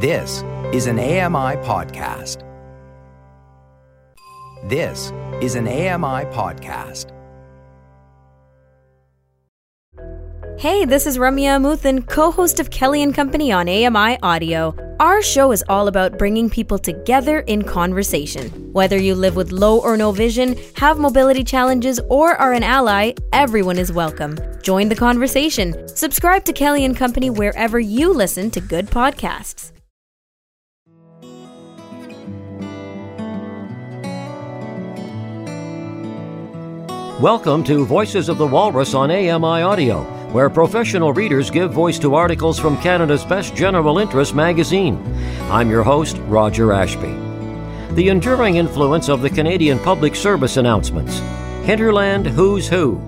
This is an AMI podcast. This is an AMI podcast. Hey, this is Ramya Amuthan, co-host of Kelly and Company on AMI Audio. Our show is all about bringing people together in conversation. Whether you live with low or no vision, have mobility challenges, or are an ally, everyone is welcome. Join the conversation. Subscribe to Kelly and Company wherever you listen to good podcasts. Welcome to Voices of the Walrus on AMI Audio, where professional readers give voice to articles from Canada's best general interest magazine. I'm your host, Roger Ashby. The enduring influence of the Canadian Public Service announcements. Hinterland Who's Who.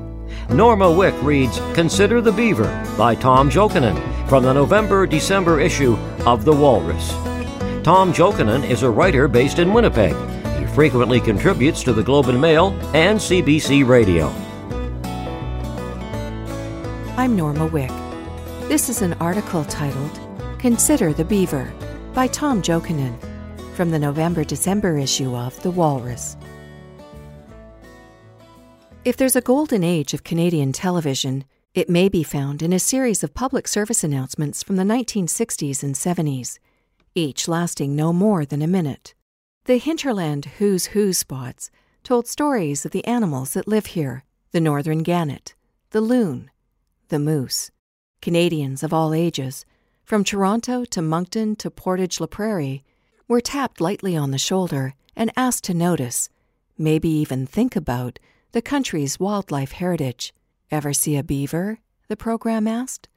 Norma Wick reads Consider the Beaver by Tom Jokinen from the November December issue of The Walrus. Tom Jokinen is a writer based in Winnipeg frequently contributes to the Globe and Mail and CBC Radio. I'm Norma Wick. This is an article titled Consider the Beaver by Tom Jokinen from the November December issue of The Walrus. If there's a golden age of Canadian television, it may be found in a series of public service announcements from the 1960s and 70s, each lasting no more than a minute. The hinterland Who's Who spots told stories of the animals that live here the northern gannet, the loon, the moose. Canadians of all ages, from Toronto to Moncton to Portage la Prairie, were tapped lightly on the shoulder and asked to notice, maybe even think about, the country's wildlife heritage. Ever see a beaver? the program asked.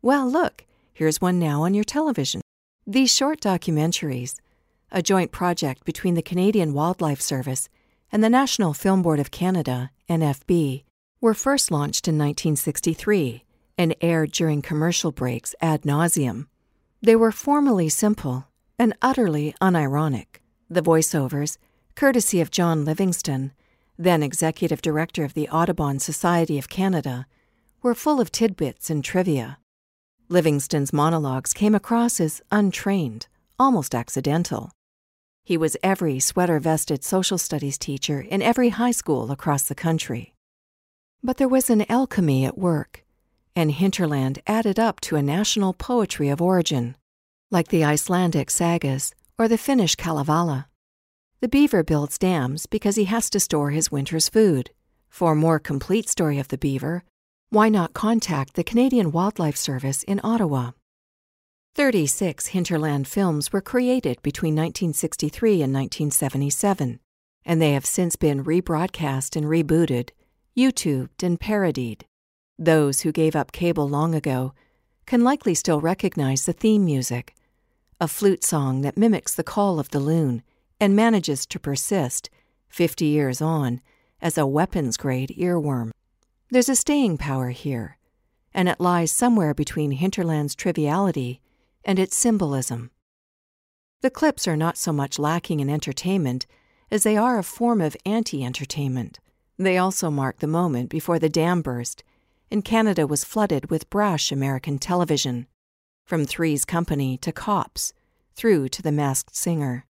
Well, look, here's one now on your television. These short documentaries, a joint project between the Canadian Wildlife Service and the National Film Board of Canada, NFB, were first launched in 1963 and aired during commercial breaks ad nauseum. They were formally simple and utterly unironic. The voiceovers, courtesy of John Livingston, then executive director of the Audubon Society of Canada, were full of tidbits and trivia. Livingston's monologues came across as untrained, almost accidental. He was every sweater vested social studies teacher in every high school across the country. But there was an alchemy at work, and hinterland added up to a national poetry of origin, like the Icelandic sagas or the Finnish Kalevala. The beaver builds dams because he has to store his winter's food. For a more complete story of the beaver, why not contact the Canadian Wildlife Service in Ottawa? 36 hinterland films were created between 1963 and 1977, and they have since been rebroadcast and rebooted, YouTubed, and parodied. Those who gave up cable long ago can likely still recognize the theme music, a flute song that mimics the call of the loon and manages to persist, 50 years on, as a weapons grade earworm. There's a staying power here, and it lies somewhere between hinterland's triviality and its symbolism. The clips are not so much lacking in entertainment as they are a form of anti entertainment. They also mark the moment before the dam burst and Canada was flooded with brash American television, from Three's Company to Cops, through to The Masked Singer.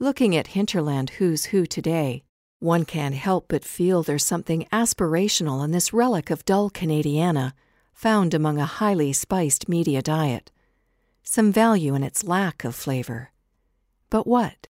Looking at Hinterland Who's Who today, one can't help but feel there's something aspirational in this relic of dull Canadiana found among a highly spiced media diet some value in its lack of flavor. But what?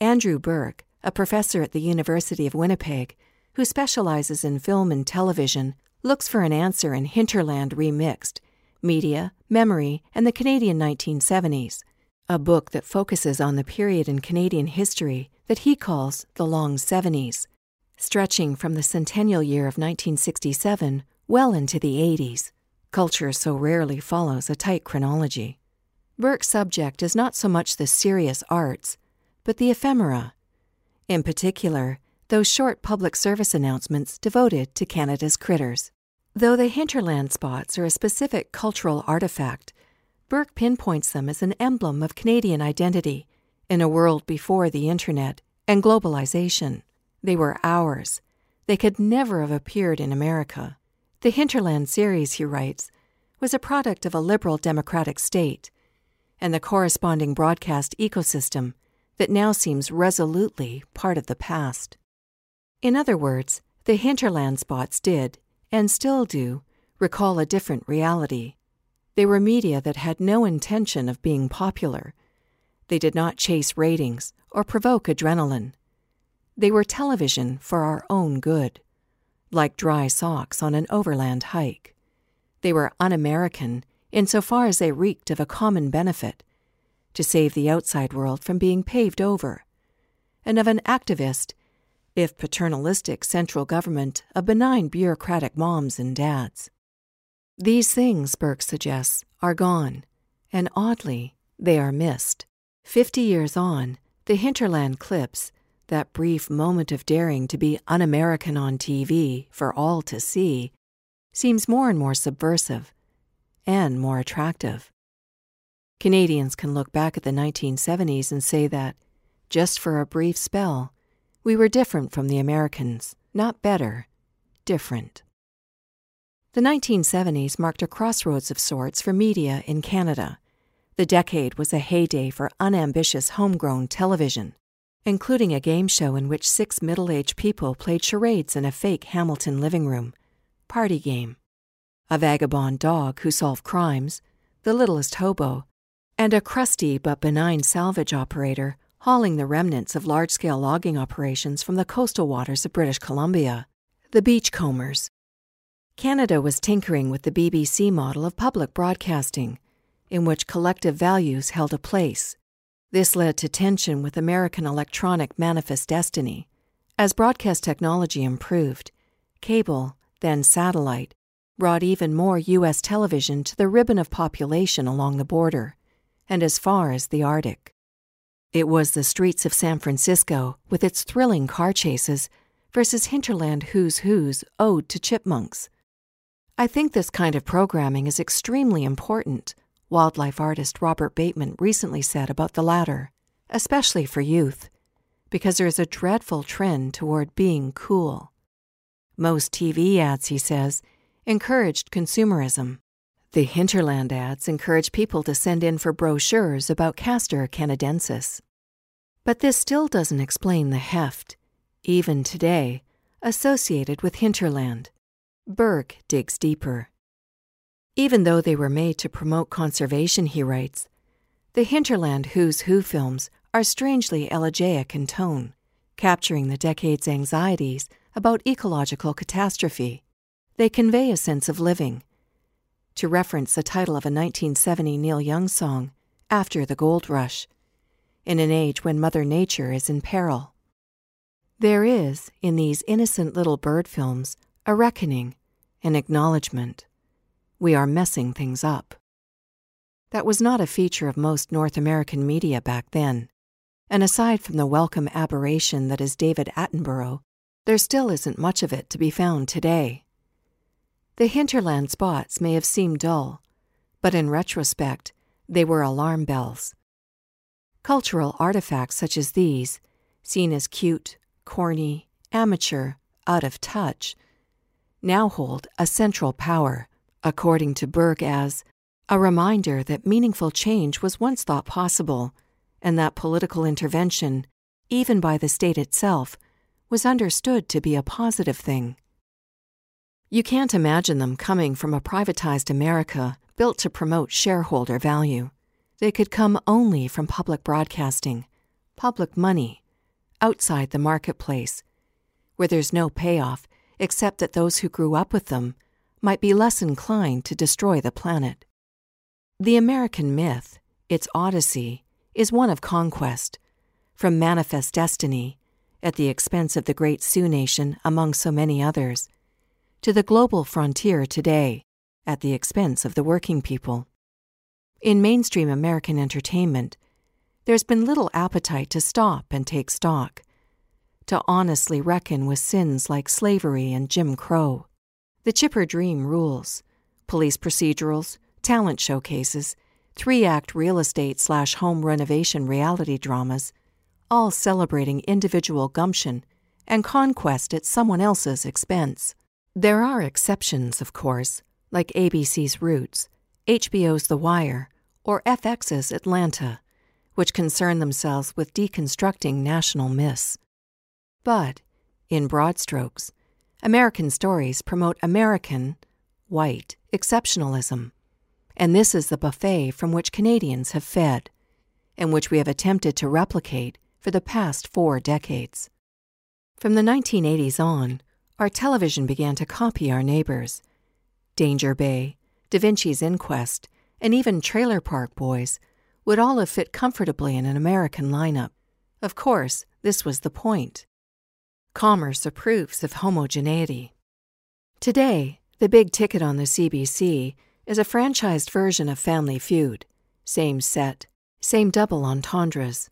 Andrew Burke, a professor at the University of Winnipeg, who specializes in film and television, looks for an answer in Hinterland Remixed Media, Memory, and the Canadian 1970s, a book that focuses on the period in Canadian history that he calls the Long 70s, stretching from the centennial year of 1967 well into the 80s. Culture so rarely follows a tight chronology. Burke's subject is not so much the serious arts, but the ephemera. In particular, those short public service announcements devoted to Canada's critters. Though the hinterland spots are a specific cultural artifact, Burke pinpoints them as an emblem of Canadian identity in a world before the internet and globalization. They were ours. They could never have appeared in America. The Hinterland series, he writes, was a product of a liberal democratic state and the corresponding broadcast ecosystem that now seems resolutely part of the past. In other words, the hinterland spots did, and still do, recall a different reality. They were media that had no intention of being popular. They did not chase ratings or provoke adrenaline. They were television for our own good, like dry socks on an overland hike. They were un American insofar as they reeked of a common benefit to save the outside world from being paved over, and of an activist, if paternalistic central government of benign bureaucratic moms and dads. These things, Burke suggests, are gone, and oddly, they are missed. Fifty years on, the hinterland clips, that brief moment of daring to be un American on TV for all to see, seems more and more subversive and more attractive. Canadians can look back at the 1970s and say that, just for a brief spell, we were different from the Americans, not better, different. The 1970s marked a crossroads of sorts for media in Canada. The decade was a heyday for unambitious homegrown television, including a game show in which six middle aged people played charades in a fake Hamilton living room. Party game. A vagabond dog who solved crimes, the littlest hobo, and a crusty but benign salvage operator hauling the remnants of large scale logging operations from the coastal waters of British Columbia, the Beachcombers. Canada was tinkering with the BBC model of public broadcasting, in which collective values held a place. This led to tension with American electronic manifest destiny. As broadcast technology improved, cable, then satellite, brought even more U.S. television to the ribbon of population along the border and as far as the Arctic. It was the streets of San Francisco, with its thrilling car chases, versus hinterland who's who's ode to chipmunks. I think this kind of programming is extremely important, wildlife artist Robert Bateman recently said about the latter, especially for youth, because there is a dreadful trend toward being cool. Most TV ads, he says, encouraged consumerism. The hinterland ads encourage people to send in for brochures about Castor canadensis. But this still doesn't explain the heft, even today, associated with hinterland. Burke digs deeper. Even though they were made to promote conservation, he writes, the hinterland Who's Who films are strangely elegiac in tone, capturing the decade's anxieties about ecological catastrophe. They convey a sense of living, to reference the title of a 1970 Neil Young song, After the Gold Rush, in an age when Mother Nature is in peril. There is, in these innocent little bird films, a reckoning, an acknowledgement. We are messing things up. That was not a feature of most North American media back then. And aside from the welcome aberration that is David Attenborough, there still isn't much of it to be found today. The hinterland spots may have seemed dull, but in retrospect, they were alarm bells. Cultural artifacts such as these, seen as cute, corny, amateur, out of touch, now hold a central power, according to Burke, as a reminder that meaningful change was once thought possible, and that political intervention, even by the state itself, was understood to be a positive thing. You can't imagine them coming from a privatized America built to promote shareholder value. They could come only from public broadcasting, public money, outside the marketplace, where there's no payoff except that those who grew up with them might be less inclined to destroy the planet. The American myth, its odyssey, is one of conquest, from manifest destiny, at the expense of the great Sioux Nation among so many others to the global frontier today at the expense of the working people. In mainstream American entertainment, there's been little appetite to stop and take stock, to honestly reckon with sins like slavery and Jim Crow. The chipper dream rules police procedurals, talent showcases, three act real estate slash home renovation reality dramas, all celebrating individual gumption and conquest at someone else's expense. There are exceptions, of course, like ABC's Roots, HBO's The Wire, or FX's Atlanta, which concern themselves with deconstructing national myths. But, in broad strokes, American stories promote American, white, exceptionalism. And this is the buffet from which Canadians have fed, and which we have attempted to replicate for the past four decades. From the 1980s on, our television began to copy our neighbors. Danger Bay, Da Vinci's Inquest, and even Trailer Park Boys would all have fit comfortably in an American lineup. Of course, this was the point. Commerce approves of homogeneity. Today, the big ticket on the CBC is a franchised version of Family Feud. Same set, same double entendres.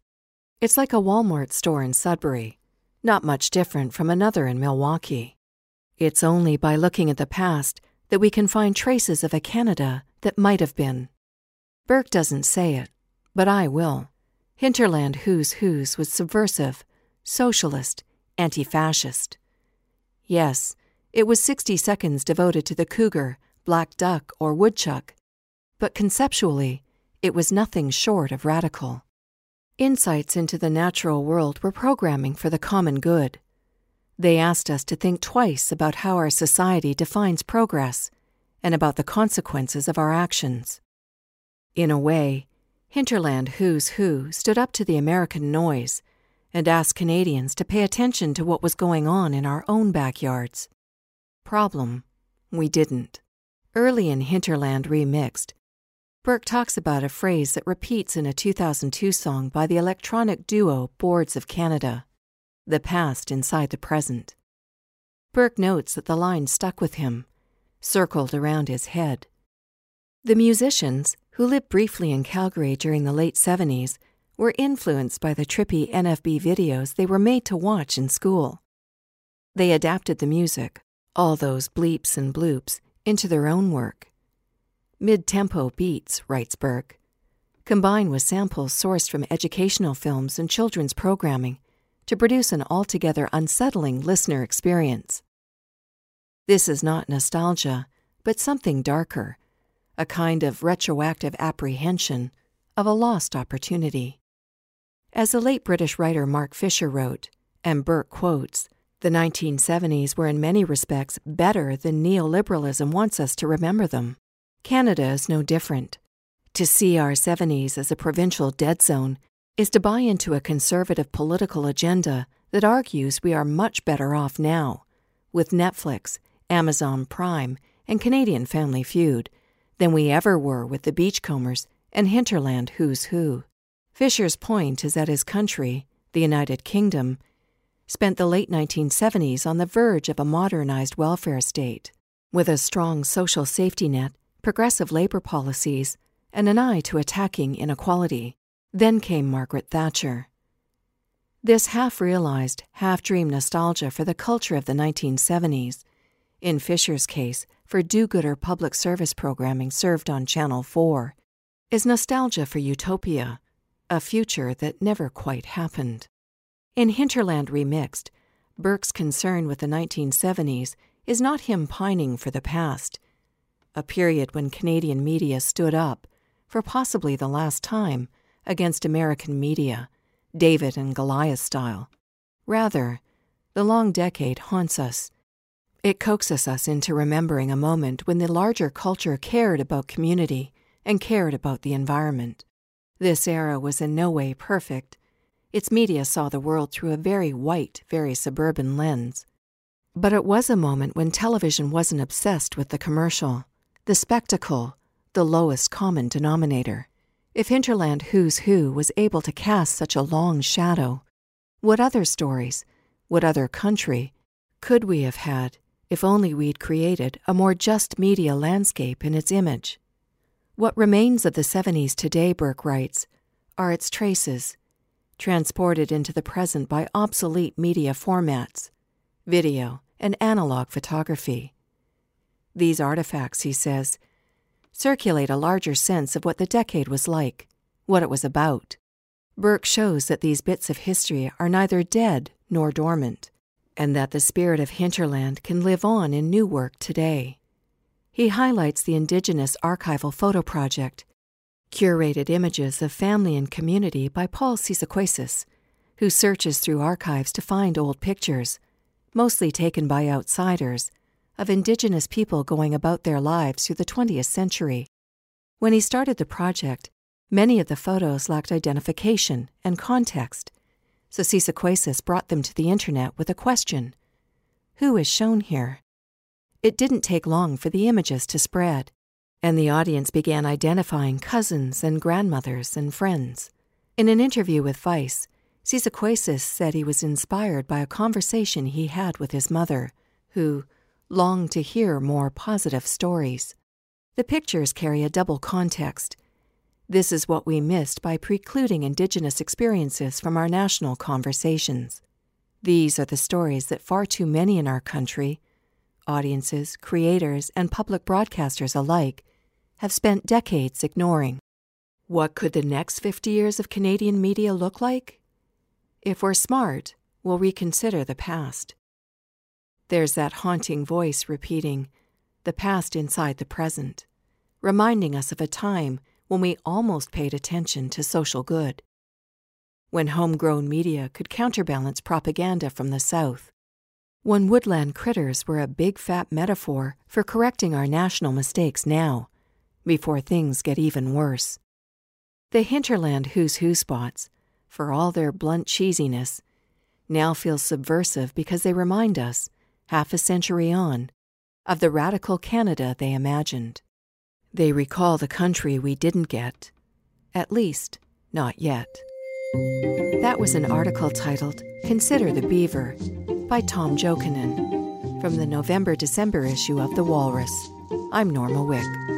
It's like a Walmart store in Sudbury, not much different from another in Milwaukee. It's only by looking at the past that we can find traces of a Canada that might have been. Burke doesn't say it, but I will. Hinterland Who's Who's was subversive, socialist, anti fascist. Yes, it was 60 seconds devoted to the cougar, black duck, or woodchuck, but conceptually, it was nothing short of radical. Insights into the natural world were programming for the common good. They asked us to think twice about how our society defines progress and about the consequences of our actions. In a way, Hinterland Who's Who stood up to the American noise and asked Canadians to pay attention to what was going on in our own backyards. Problem, we didn't. Early in Hinterland Remixed, Burke talks about a phrase that repeats in a 2002 song by the electronic duo Boards of Canada the past inside the present. Burke notes that the line stuck with him, circled around his head. The musicians, who lived briefly in Calgary during the late 70s, were influenced by the trippy NFB videos they were made to watch in school. They adapted the music, all those bleeps and bloops, into their own work. Mid tempo beats, writes Burke, combine with samples sourced from educational films and children's programming to produce an altogether unsettling listener experience. This is not nostalgia, but something darker, a kind of retroactive apprehension of a lost opportunity. As the late British writer Mark Fisher wrote, and Burke quotes, the 1970s were in many respects better than neoliberalism wants us to remember them. Canada is no different. To see our 70s as a provincial dead zone is to buy into a conservative political agenda that argues we are much better off now, with Netflix, Amazon Prime, and Canadian Family Feud, than we ever were with the Beachcombers and Hinterland Who's Who. Fisher's point is that his country, the United Kingdom, spent the late 1970s on the verge of a modernized welfare state, with a strong social safety net progressive labor policies, and an eye to attacking inequality. Then came Margaret Thatcher. This half realized, half dream nostalgia for the culture of the 1970s, in Fisher's case, for do gooder public service programming served on Channel 4, is nostalgia for utopia, a future that never quite happened. In Hinterland Remixed, Burke's concern with the 1970s is not him pining for the past a period when Canadian media stood up, for possibly the last time, against American media, David and Goliath style. Rather, the long decade haunts us. It coaxes us into remembering a moment when the larger culture cared about community and cared about the environment. This era was in no way perfect. Its media saw the world through a very white, very suburban lens. But it was a moment when television wasn't obsessed with the commercial the spectacle, the lowest common denominator. If Hinterland Who's Who was able to cast such a long shadow, what other stories, what other country, could we have had if only we'd created a more just media landscape in its image? What remains of the 70s today, Burke writes, are its traces, transported into the present by obsolete media formats, video, and analog photography. These artifacts, he says, circulate a larger sense of what the decade was like, what it was about. Burke shows that these bits of history are neither dead nor dormant, and that the spirit of hinterland can live on in new work today. He highlights the Indigenous Archival Photo Project, Curated images of family and community by Paul Seesequasis, who searches through archives to find old pictures, mostly taken by outsiders, of Indigenous people going about their lives through the 20th century. When he started the project, many of the photos lacked identification and context, so Seesequasis brought them to the internet with a question Who is shown here? It didn't take long for the images to spread, and the audience began identifying cousins and grandmothers and friends. In an interview with Vice, Seesequasis said he was inspired by a conversation he had with his mother, who longed to hear more positive stories. The pictures carry a double context. This is what we missed by precluding Indigenous experiences from our national conversations. These are the stories that far too many in our country, audiences, creators, and public broadcasters alike, have spent decades ignoring. What could the next 50 years of Canadian media look like? If we're smart, we'll reconsider the past. There's that haunting voice repeating, the past inside the present, reminding us of a time when we almost paid attention to social good. When homegrown media could counterbalance propaganda from the South. When woodland critters were a big fat metaphor for correcting our national mistakes now, before things get even worse. The hinterland who's who spots, for all their blunt cheesiness, now feel subversive because they remind us, half a century on, of the radical Canada they imagined. They recall the country we didn't get, at least, not yet. That was an article titled Consider the Beaver by Tom Jokinen from the November December issue of The Walrus. I'm Norma Wick.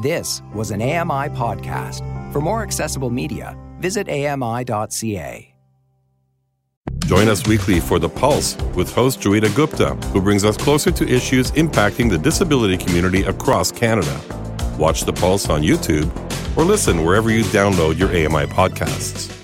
This was an AMI podcast. For more accessible media, visit ami.ca. Join us weekly for The Pulse with host Joeita Gupta, who brings us closer to issues impacting the disability community across Canada. Watch The Pulse on YouTube or listen wherever you download your AMI podcasts.